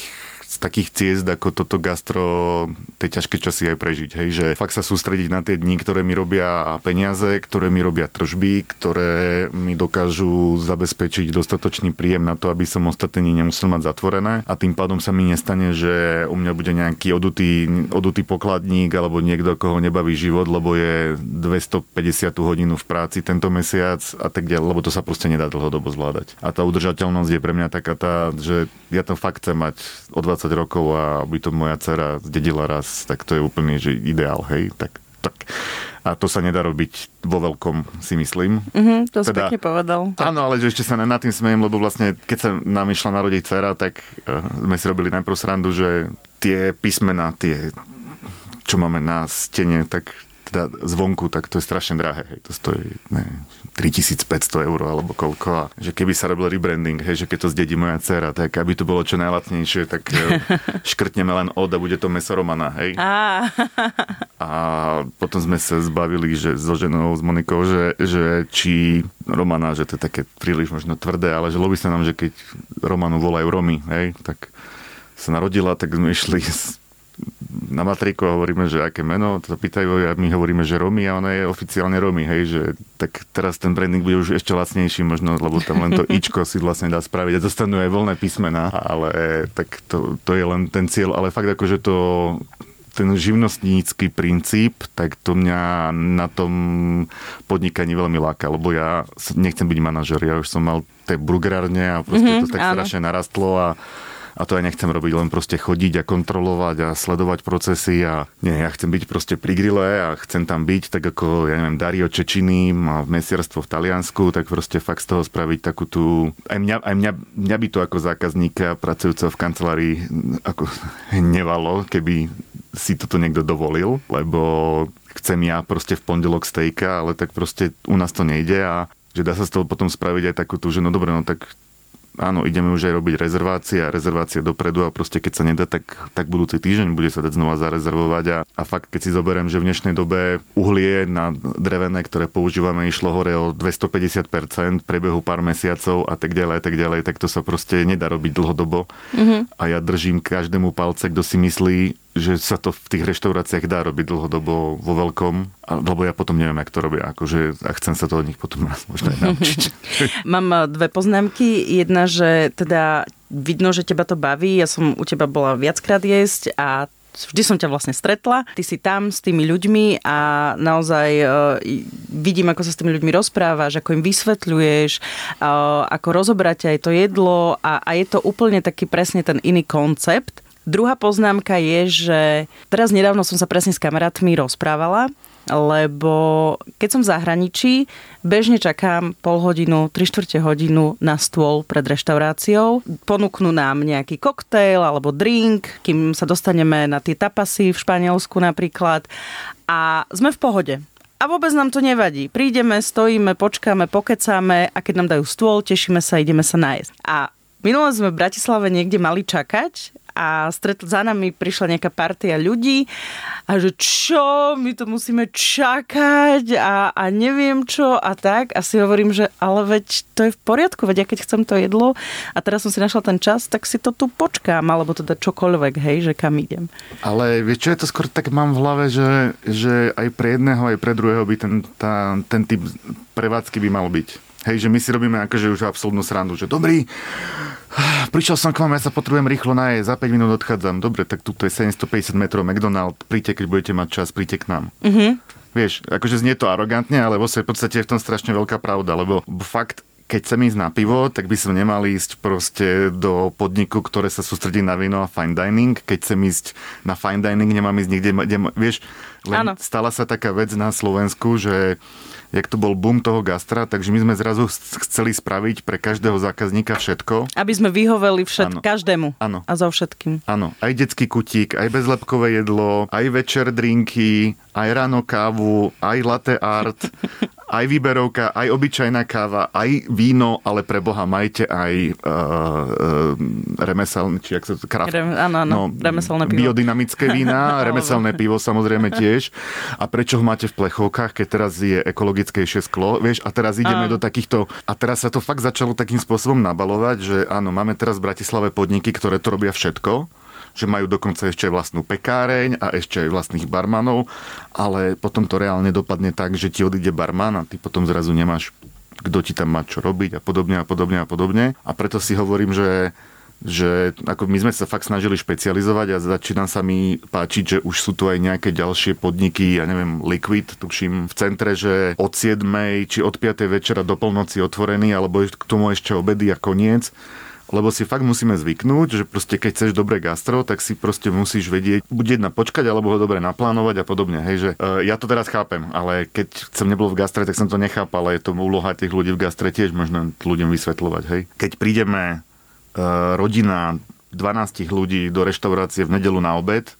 [SPEAKER 4] z takých ciest, ako toto gastro tie ťažké časy aj prežiť. Hej, že fakt sa sústrediť na tie dni, ktoré mi robia peniaze, ktoré mi robia tržby, ktoré mi dokážu zabezpečiť dostatočný príjem na to, aby som ostatné dni nemusel mať zatvorené a tým pádom sa mi nestane, že u mňa bude nejaký odutý, odutý pokladník alebo niekto, koho nebaví život, lebo je 250 hodinu v práci tento mesiac a tak ďalej, lebo to sa proste nedá dlhodobo zvládať. A tá udržateľnosť je pre mňa taká tá, že ja to fakt chcem mať o 20 rokov a aby to moja dcera zdedila raz, tak to je úplne že ideál, hej, tak, tak. A to sa nedá robiť vo veľkom, si myslím.
[SPEAKER 3] Mhm, to si
[SPEAKER 4] Teda-
[SPEAKER 3] pekne povedal.
[SPEAKER 4] Áno, ale že ešte sa na tým smejem, lebo vlastne keď sa nám išla narodiť dcera, tak uh, sme si robili najprv srandu, že tie písmená, tie, čo máme na stene, tak teda zvonku, tak to je strašne drahé. Hej. To stojí ne, 3500 eur alebo koľko. A že keby sa robil rebranding, hej, že keď to zdedí moja dcera, tak aby to bolo čo najlacnejšie, tak eh, [laughs] škrtneme len od a bude to meso Romana. Hej. A potom sme sa zbavili, že so ženou, s Monikou, že, že či Romana, že to je také príliš možno tvrdé, ale že ľubí sa nám, že keď Romanu volajú Romy, hej, tak sa narodila, tak sme išli s- na matriku a hovoríme, že aké meno, to pýtajú a my hovoríme, že Romy a ona je oficiálne Romy, hej, že tak teraz ten branding bude už ešte lacnejší možno, lebo tam len to [laughs] ičko si vlastne dá spraviť a dostanú aj voľné písmená, ale tak to, to je len ten cieľ, ale fakt akože to ten živnostnícky princíp, tak to mňa na tom podnikaní veľmi láka, lebo ja nechcem byť manažer, ja už som mal tie burgerárne a proste
[SPEAKER 3] Mhm,
[SPEAKER 4] to tak
[SPEAKER 3] áno.
[SPEAKER 4] strašne narastlo a a to ja nechcem robiť, len proste chodiť a kontrolovať a sledovať procesy a nie, ja chcem byť proste pri grille a chcem tam byť, tak ako, ja neviem, Dario Čečiny má mesiarstvo v Taliansku, tak proste fakt z toho spraviť takú tú... Aj mňa, aj mňa, mňa by to ako zákazníka pracujúceho v kancelárii ako [laughs] hnevalo, keby si toto niekto dovolil, lebo chcem ja proste v pondelok stejka, ale tak proste u nás to nejde a že dá sa z toho potom spraviť aj takú tú, že no dobre, no tak áno, ideme už aj robiť rezervácie a rezervácie dopredu a proste keď sa nedá, tak, tak budúci týždeň bude sa dať znova zarezervovať a, a fakt, keď si zoberiem, že v dnešnej dobe uhlie na drevené, ktoré používame, išlo hore o 250% v priebehu pár mesiacov a tak ďalej a tak ďalej, tak to sa proste nedá robiť dlhodobo. Mm-hmm. A ja držím každému palce, kto si myslí, že sa to v tých reštauráciách dá robiť dlhodobo vo veľkom, lebo ja potom neviem, jak to robia, akože a chcem sa to od nich potom možno aj naučiť. [laughs]
[SPEAKER 3] Mám eh, dve poznámky. Jedna, že teda vidno, že teba to baví. Ja som u teba bola viackrát jesť a vždy som ťa vlastne stretla. Ty si tam s tými ľuďmi a naozaj uh, vidím, ako sa s tými ľuďmi rozprávaš, ako im vysvetľuješ, uh, ako rozobrať aj to jedlo a, a je to úplne taký presne ten iný koncept. Druhá poznámka je, že teraz nedávno som sa presne s kamarátmi rozprávala, lebo keď som v zahraničí, bežne čakám pol hodinu, tri štvrte hodinu na stôl pred reštauráciou. Ponúknú nám nejaký koktejl alebo drink, kým sa dostaneme na tie tapasy v Španielsku napríklad. A sme v pohode. A vôbec nám to nevadí. Prídeme, stojíme, počkáme, pokecáme a keď nám dajú stôl, tešíme sa, ideme sa nájsť. A Minule sme v Bratislave niekde mali čakať a stretl, za nami prišla nejaká partia ľudí a že čo, my to musíme čakať a, a neviem čo a tak. A si hovorím, že ale veď to je v poriadku, veď ja keď chcem to jedlo a teraz som si našla ten čas, tak si to tu počkám, alebo teda čokoľvek, hej, že kam idem.
[SPEAKER 4] Ale vieš čo, je to skôr tak mám v hlave, že, že aj pre jedného, aj pre druhého by ten, tá, ten typ prevádzky by mal byť. Hej, že my si robíme akože už absolútnu srandu, že dobrý, prišiel som k vám, ja sa potrebujem rýchlo najesť, za 5 minút odchádzam. Dobre, tak tu je 750 metrov McDonald, príďte, keď budete mať čas, príďte k nám. Mm-hmm. Vieš, akože znie to arogantne, ale vo svojej podstate je v tom strašne veľká pravda, lebo fakt keď chcem ísť na pivo, tak by som nemal ísť proste do podniku, ktoré sa sústredí na víno a fine dining. Keď chcem ísť na fine dining, nemám ísť nikde, kde, vieš, len stala sa taká vec na Slovensku, že jak to bol boom toho gastra, takže my sme zrazu chceli spraviť pre každého zákazníka všetko.
[SPEAKER 3] Aby sme vyhoveli všet, ano. každému ano. a za všetkým.
[SPEAKER 4] Áno, aj detský kutík, aj bezlepkové jedlo, aj večer drinky, aj ráno kávu, aj latte art, [laughs] aj výberovka, aj obyčajná káva, aj víno, ale pre Boha majte aj uh, uh, remeselné, či ak sa to kraft,
[SPEAKER 3] Rem, áno, áno, no, remeselné
[SPEAKER 4] pivo. Biodynamické vína, [laughs] remeselné pivo samozrejme tiež. A prečo ho máte v plechovkách, keď teraz je ekologickejšie sklo, vieš, a teraz ideme áno. do takýchto, a teraz sa to fakt začalo takým spôsobom nabalovať, že áno, máme teraz v Bratislave podniky, ktoré to robia všetko, že majú dokonca ešte aj vlastnú pekáreň a ešte aj vlastných barmanov, ale potom to reálne dopadne tak, že ti odíde barman a ty potom zrazu nemáš kto ti tam má čo robiť a podobne a podobne a podobne. A preto si hovorím, že že ako my sme sa fakt snažili špecializovať a začína sa mi páčiť, že už sú tu aj nejaké ďalšie podniky, ja neviem, Liquid, tuším, v centre, že od 7. či od 5. večera do polnoci otvorený, alebo k tomu ešte obedy a koniec lebo si fakt musíme zvyknúť, že proste keď chceš dobré gastro, tak si proste musíš vedieť, buď jedna počkať, alebo ho dobre naplánovať a podobne. Hej, že uh, ja to teraz chápem, ale keď som nebol v gastre, tak som to nechápal, ale je to úloha tých ľudí v gastre tiež možno ľuďom vysvetľovať. Hej. Keď prídeme rodina 12 ľudí do reštaurácie v nedelu na obed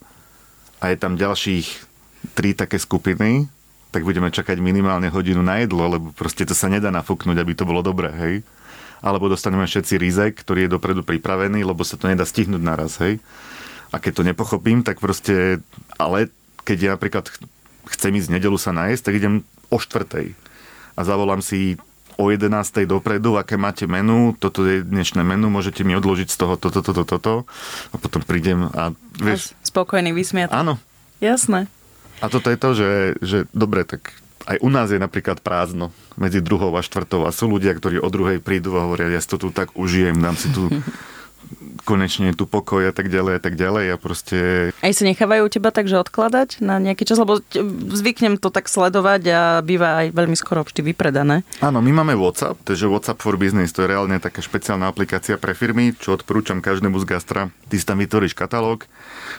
[SPEAKER 4] a je tam ďalších tri také skupiny, tak budeme čakať minimálne hodinu na jedlo, lebo proste to sa nedá nafúknuť, aby to bolo dobré, hej alebo dostaneme všetci rízek, ktorý je dopredu pripravený, lebo sa to nedá stihnúť naraz, hej. A keď to nepochopím, tak proste, ale keď ja napríklad chcem ísť nedelu sa nájsť, tak idem o štvrtej a zavolám si o 11. dopredu, aké máte menu, toto je dnešné menu, môžete mi odložiť z toho toto, toto, toto a potom prídem a vieš...
[SPEAKER 3] Spokojný vysmiat.
[SPEAKER 4] Áno.
[SPEAKER 3] Jasné.
[SPEAKER 4] A toto je to, že, že dobre, tak aj u nás je napríklad prázdno medzi druhou a štvrtou a sú ľudia, ktorí o druhej prídu a hovoria, ja si to tu tak užijem, dám si tu [laughs] konečne tu pokoj a tak ďalej a tak ďalej a proste...
[SPEAKER 3] Aj sa nechávajú teba takže odkladať na nejaký čas, lebo zvyknem to tak sledovať a býva aj veľmi skoro vždy vypredané.
[SPEAKER 4] Áno, my máme WhatsApp, takže WhatsApp for Business, to je reálne taká špeciálna aplikácia pre firmy, čo odporúčam každému z gastra. Ty si tam vytvoríš katalóg,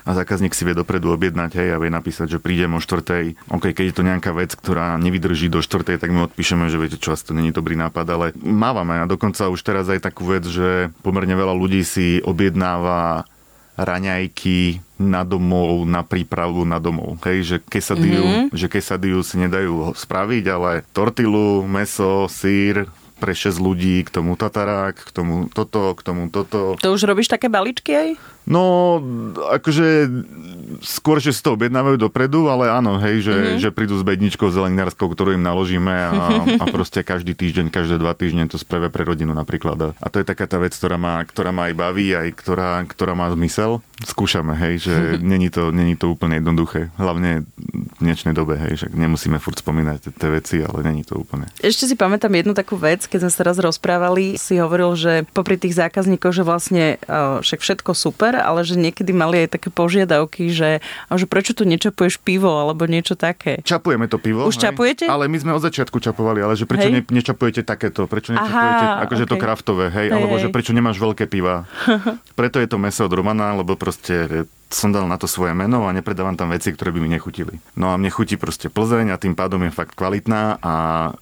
[SPEAKER 4] a zákazník si vie dopredu objednať, hej, a vie napísať, že prídem o štvrtej. OK, keď je to nejaká vec, ktorá nevydrží do štvrtej, tak my odpíšeme, že viete čo, to není dobrý nápad, ale mávame a dokonca už teraz aj takú vec, že pomerne veľa ľudí si objednáva raňajky na domov, na prípravu na domov. Hej, že quesadillu, mm-hmm. že quesadillu si nedajú spraviť, ale tortilu, meso, sír, pre 6 ľudí, k tomu tatarák, k tomu toto, k tomu toto.
[SPEAKER 3] To už robíš také balíčky aj?
[SPEAKER 4] No, akože skôr, že si to objednávajú dopredu, ale áno, hej, že, mm-hmm. že prídu s bedničkou zeleninárskou, ktorú im naložíme a, [laughs] a proste každý týždeň, každé dva týždne to spravia pre rodinu napríklad. A to je taká tá vec, ktorá ma, ktorá ma aj baví, aj ktorá, ktorá má zmysel. Skúšame, hej, že [laughs] není to, není to úplne jednoduché. Hlavne v dnešnej dobe, hej, že nemusíme furt spomínať tie veci, ale není to úplne.
[SPEAKER 3] Ešte si pamätám jednu takú vec, keď sme sa raz rozprávali, si hovoril, že popri tých zákazníkoch, že vlastne však všetko super, super, ale že niekedy mali aj také požiadavky, že, že prečo tu nečapuješ pivo alebo niečo také.
[SPEAKER 4] Čapujeme to pivo.
[SPEAKER 3] Už hej? čapujete?
[SPEAKER 4] Ale my sme od začiatku čapovali, ale že prečo ne, nečapujete takéto, prečo nečapujete, Aha, akože okay. to kraftové, hej, hej alebo hej. že prečo nemáš veľké piva. [laughs] Preto je to meso od Romana, lebo proste som dal na to svoje meno a nepredávam tam veci, ktoré by mi nechutili. No a mne chutí proste Plzeň a tým pádom je fakt kvalitná a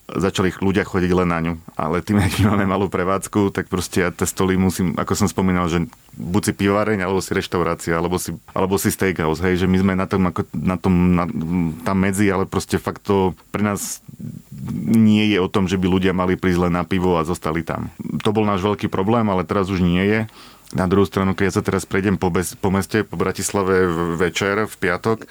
[SPEAKER 4] začali ľudia chodiť len na ňu. Ale tým, [laughs] ak máme malú prevádzku, tak proste ja tie stoly musím, ako som spomínal, že buď si pivareň, alebo si reštaurácia, alebo si, alebo si steakhouse, hej, že my sme na tom, ako, na tom na, tam medzi, ale proste fakt to pre nás nie je o tom, že by ľudia mali prísť len na pivo a zostali tam. To bol náš veľký problém, ale teraz už nie je. Na druhú stranu, keď ja sa teraz prejdem po, bez, po meste, po Bratislave večer, v piatok,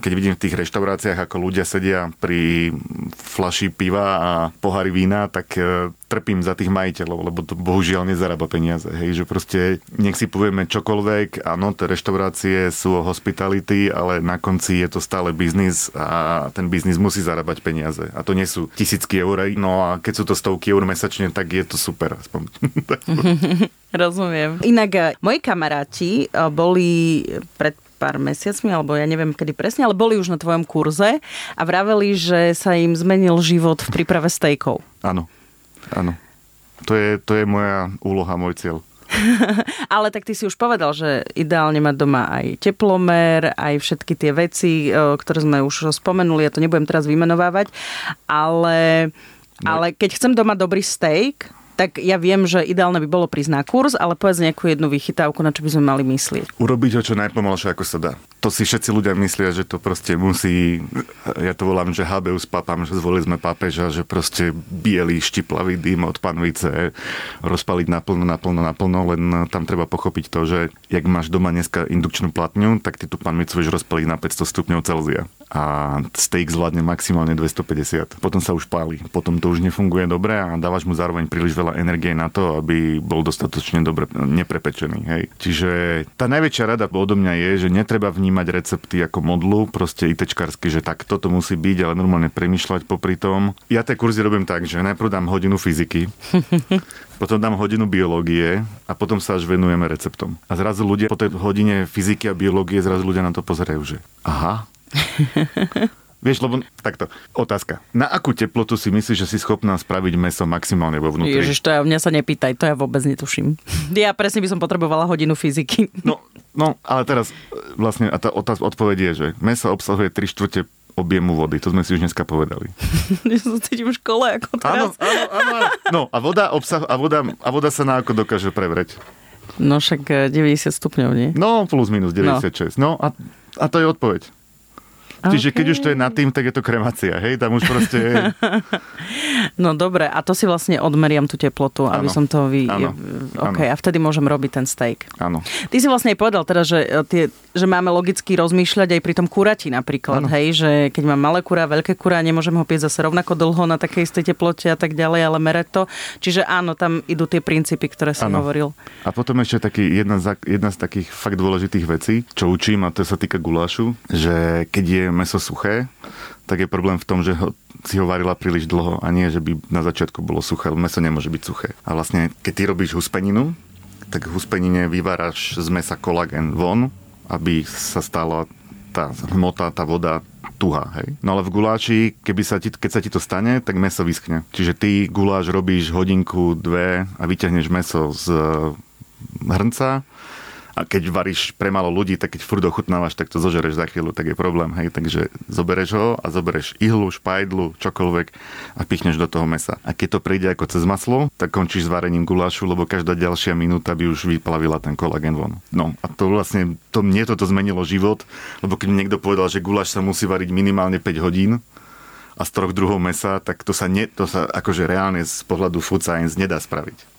[SPEAKER 4] keď vidím v tých reštauráciách, ako ľudia sedia pri flaši piva a pohári vína, tak e, trpím za tých majiteľov, lebo to bohužiaľ nezarába peniaze. Hej, že proste nech si povieme čokoľvek, áno, tie reštaurácie sú o hospitality, ale na konci je to stále biznis a ten biznis musí zarábať peniaze. A to nie sú tisícky eur, no a keď sú to stovky eur mesačne, tak je to super. Aspoň. [laughs]
[SPEAKER 3] Rozumiem. Inak e, moji kamaráti e, boli pred pár mesiacmi, alebo ja neviem kedy presne, ale boli už na tvojom kurze a vraveli, že sa im zmenil život v príprave stejkov.
[SPEAKER 4] Áno, áno. To je, to je moja úloha, môj cieľ. [laughs]
[SPEAKER 3] ale tak ty si už povedal, že ideálne mať doma aj teplomer, aj všetky tie veci, e, ktoré sme už spomenuli, ja to nebudem teraz vymenovávať, ale, no. ale keď chcem doma dobrý steak, tak ja viem, že ideálne by bolo prísť na kurz, ale povedz nejakú jednu vychytávku, na čo by sme mali myslieť.
[SPEAKER 4] Urobiť ho čo najpomalšie, ako sa dá. To si všetci ľudia myslia, že to proste musí, ja to volám, že habeus papám, že zvolili sme pápeža, že proste biely štiplavý dým od panvice rozpaliť naplno, naplno, naplno, len tam treba pochopiť to, že jak máš doma dneska indukčnú platňu, tak ty tú panvicu vieš rozpaliť na 500 stupňov Celzia a steak zvládne maximálne 250. Potom sa už páli. Potom to už nefunguje dobre a dávaš mu zároveň príliš veľa energie na to, aby bol dostatočne dobre neprepečený. Hej. Čiže tá najväčšia rada odo mňa je, že netreba vnímať recepty ako modlu, proste ITčkarsky, že tak toto musí byť, ale normálne premyšľať popri tom. Ja tie kurzy robím tak, že najprv dám hodinu fyziky, [laughs] potom dám hodinu biológie a potom sa až venujeme receptom. A zrazu ľudia po tej hodine fyziky a biológie zrazu ľudia na to pozerajú, že aha, [laughs] Vieš, lebo takto, otázka. Na akú teplotu si myslíš, že si schopná spraviť meso maximálne vo vnútri?
[SPEAKER 3] Ježiš, to ja, mňa sa nepýtaj, to ja vôbec netuším. [laughs] Ja presne by som potrebovala hodinu fyziky. [laughs]
[SPEAKER 4] No, no ale teraz vlastne a tá otáz, odpoveď je, že meso obsahuje 3 štvrte objemu vody. To sme si už dneska povedali.
[SPEAKER 3] Ja sa cítim v škole ako teraz.
[SPEAKER 4] Áno, áno, áno. No a voda, obsah, a voda, a voda sa na ako dokáže prevrieť?
[SPEAKER 3] No však 90 eh, stupňov, nie?
[SPEAKER 4] No, plus minus 96. No, no a, a to je odpoveď. Čiže okay. keď už to je nad tým, tak je to kremácia, hej? Tam už proste je... [laughs]
[SPEAKER 3] No dobre, a to si vlastne odmeriam tú teplotu, aby ano. som to vy... Ano. OK, ano. a vtedy môžem robiť ten steak.
[SPEAKER 4] Áno.
[SPEAKER 3] Ty si vlastne aj povedal teraz, že, e, tie, že máme logicky rozmýšľať aj pri tom kurati napríklad, ano. hej? Že keď mám malé kura, veľké kura, nemôžem ho piesť zase rovnako dlho na takej istej teplote a tak ďalej, ale merať to. Čiže áno, tam idú tie princípy, ktoré som ano. hovoril.
[SPEAKER 4] A potom ešte taký, jedna, z, jedna z takých fakt dôležitých vecí, čo učím, a to sa týka gulášu, že keď je meso suché, tak je problém v tom, že ho, si ho varila príliš dlho a nie, že by na začiatku bolo suché. Meso nemôže byť suché. A vlastne, keď ty robíš huspeninu, tak huspenine vyváraš z mesa kolagén von, aby sa stala tá hmota, tá voda tuhá. Hej? No ale v guláši, keby sa ti, keď sa ti to stane, tak meso vyschne. Čiže ty guláš robíš hodinku, dve a vyťahneš meso z hrnca A keď varíš pre málo ľudí, tak keď furt ochutnávaš, tak to zožereš za chvíľu, tak je problém. Hej? Takže zobereš ho a zobereš ihlu, špajdlu, čokoľvek a pichneš do toho mesa. A keď to príde ako cez maslo, tak končíš s varením gulášu, lebo každá ďalšia minúta by už vyplavila ten kolagen von. No a to vlastne, to, mne toto zmenilo život, lebo keď mi niekto povedal, že guláš sa musí variť minimálne 5 hodín, a z troch druhov mesa, tak to sa, ne, to sa akože reálne z pohľadu food science nedá spraviť.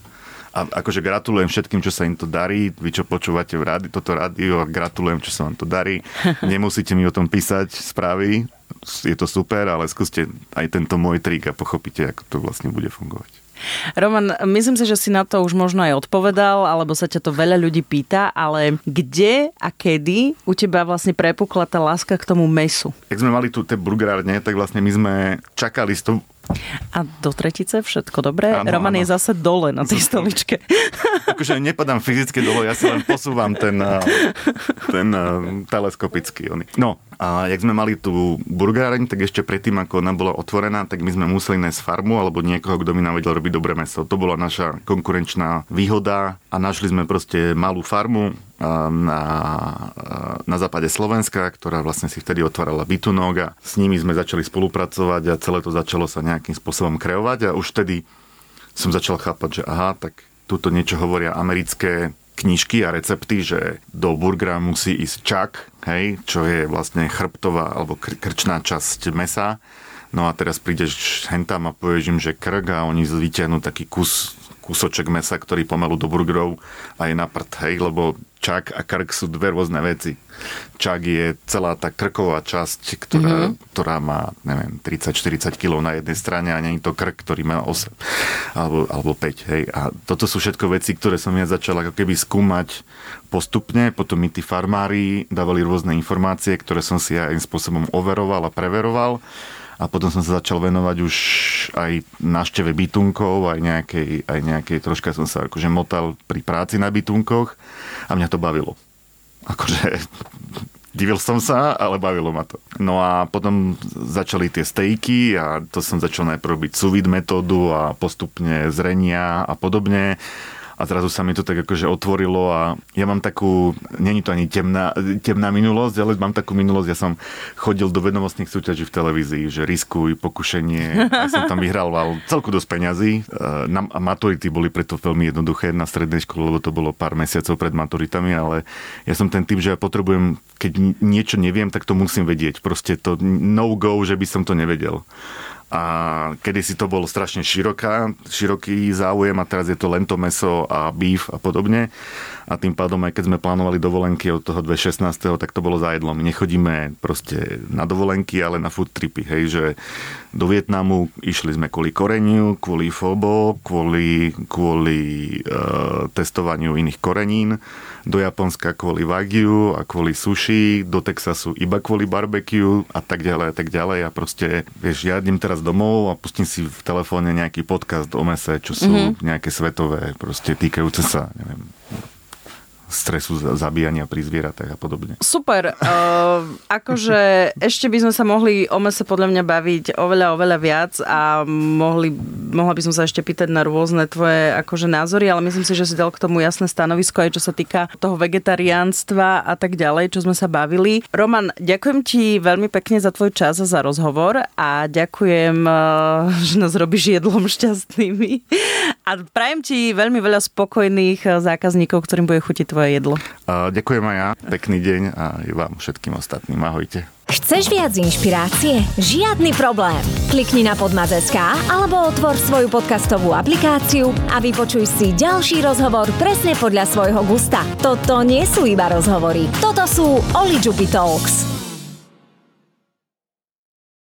[SPEAKER 4] A akože gratulujem všetkým, čo sa im to darí. Vy, čo počúvate v rádi, toto rádio, gratulujem, čo sa vám to darí. [laughs] Nemusíte mi o tom písať správy, je to super, ale skúste aj tento môj trik a pochopíte, ako to vlastne bude fungovať.
[SPEAKER 3] Roman, myslím si, že si na to už možno aj odpovedal, alebo sa ťa to veľa ľudí pýta, ale kde a kedy u teba vlastne prepukla tá láska k tomu mesu?
[SPEAKER 4] Jak sme mali tu tie burgerárne, tak vlastne my sme čakali s tou
[SPEAKER 3] a do tretice všetko dobré. Ano, Roman ano. je zase dole na tej stoličke. [laughs]
[SPEAKER 4] akože nepadám fyzicky dole, ja si len posúvam ten, eh, ten eh, teleskopický. No, a jak sme mali tú burgáreň, tak ešte predtým, ako ona bola otvorená, tak my sme museli nájsť farmu alebo niekoho, kto by nám robiť dobré meso. To bola naša konkurenčná výhoda a našli sme proste malú farmu na, na západe Slovenska, ktorá vlastne si vtedy otvárala bytunok a s nimi sme začali spolupracovať a celé to začalo sa nejakým spôsobom kreovať a už vtedy som začal chápať, že aha, tak tuto niečo hovoria americké knižky a recepty, že do burgera musí ísť čak, hej, čo je vlastne chrbtová alebo kr- krčná časť mesa. No a teraz prídeš hentam a povieš im, že krk a oni vyťahnú taký kus kúsoček mesa, ktorý pomalu do burgerov a je na prd, hej, lebo čak a krk sú dve rôzne veci. Čak je celá tá krková časť, ktorá, mm-hmm. ktorá má, neviem, 30-40 kg na jednej strane a je to krk, ktorý má 8 alebo, alebo 5, hej. A toto sú všetko veci, ktoré som ja začal ako keby skúmať postupne, potom mi tí farmári dávali rôzne informácie, ktoré som si aj spôsobom overoval a preveroval a potom som sa začal venovať už aj návšteve bytunkov, aj nejakej, aj nejakej, troška som sa akože motal pri práci na bytunkoch a mňa to bavilo. Akože [laughs] divil som sa, ale bavilo ma to. No a potom začali tie stejky a to som začal najprv robiť sous metódu a postupne zrenia a podobne a zrazu sa mi to tak akože otvorilo a ja mám takú, není to ani temná, temná minulosť, ale mám takú minulosť, ja som chodil do vedomostných súťaží v televízii, že riskuj, pokušenie, ja som tam vyhral celku dosť peňazí. Na, a maturity boli preto veľmi jednoduché na strednej škole, lebo to bolo pár mesiacov pred maturitami, ale ja som ten typ, že ja potrebujem, keď niečo neviem, tak to musím vedieť. Proste to no go, že by som to nevedel a kedysi to bol strašne široká, široký záujem a teraz je to len to meso a beef a podobne. A tým pádom, aj keď sme plánovali dovolenky od toho 2016, tak to bolo za jedlom. My nechodíme proste na dovolenky, ale na food tripy. Hej, že do Vietnamu išli sme kvôli koreniu, kvôli fobo, kvôli, kvôli uh, testovaniu iných korenín do Japonska kvôli Wagyu a kvôli sushi, do Texasu iba kvôli barbecue a tak ďalej a tak ďalej a proste, vieš, ja idem teraz domov a pustím si v telefóne nejaký podcast o mese, čo sú mm-hmm. nejaké svetové, proste týkajúce sa, neviem, stresu zabíjania pri zvieratách a podobne.
[SPEAKER 3] Super. Uh, [laughs] akože ešte by sme sa mohli o mese podľa mňa baviť oveľa, oveľa viac a mohli, mohla by som sa ešte pýtať na rôzne tvoje akože názory, ale myslím si, že si dal k tomu jasné stanovisko aj čo sa týka toho vegetariánstva a tak ďalej, čo sme sa bavili. Roman, ďakujem ti veľmi pekne za tvoj čas a za rozhovor a ďakujem, uh, že nás robíš jedlom šťastnými a prajem ti veľmi veľa spokojných zákazníkov, ktorým bude chutiť tvoje jedlo.
[SPEAKER 4] Uh, ďakujem aj ja. Pekný deň a vám všetkým ostatným. Ahojte.
[SPEAKER 1] Chceš viac inšpirácie? Žiadny problém. Klikni na podmaz.sk alebo otvor svoju podcastovú aplikáciu a vypočuj si ďalší rozhovor presne podľa svojho gusta. Toto nie sú iba rozhovory. Toto sú Oli Talks.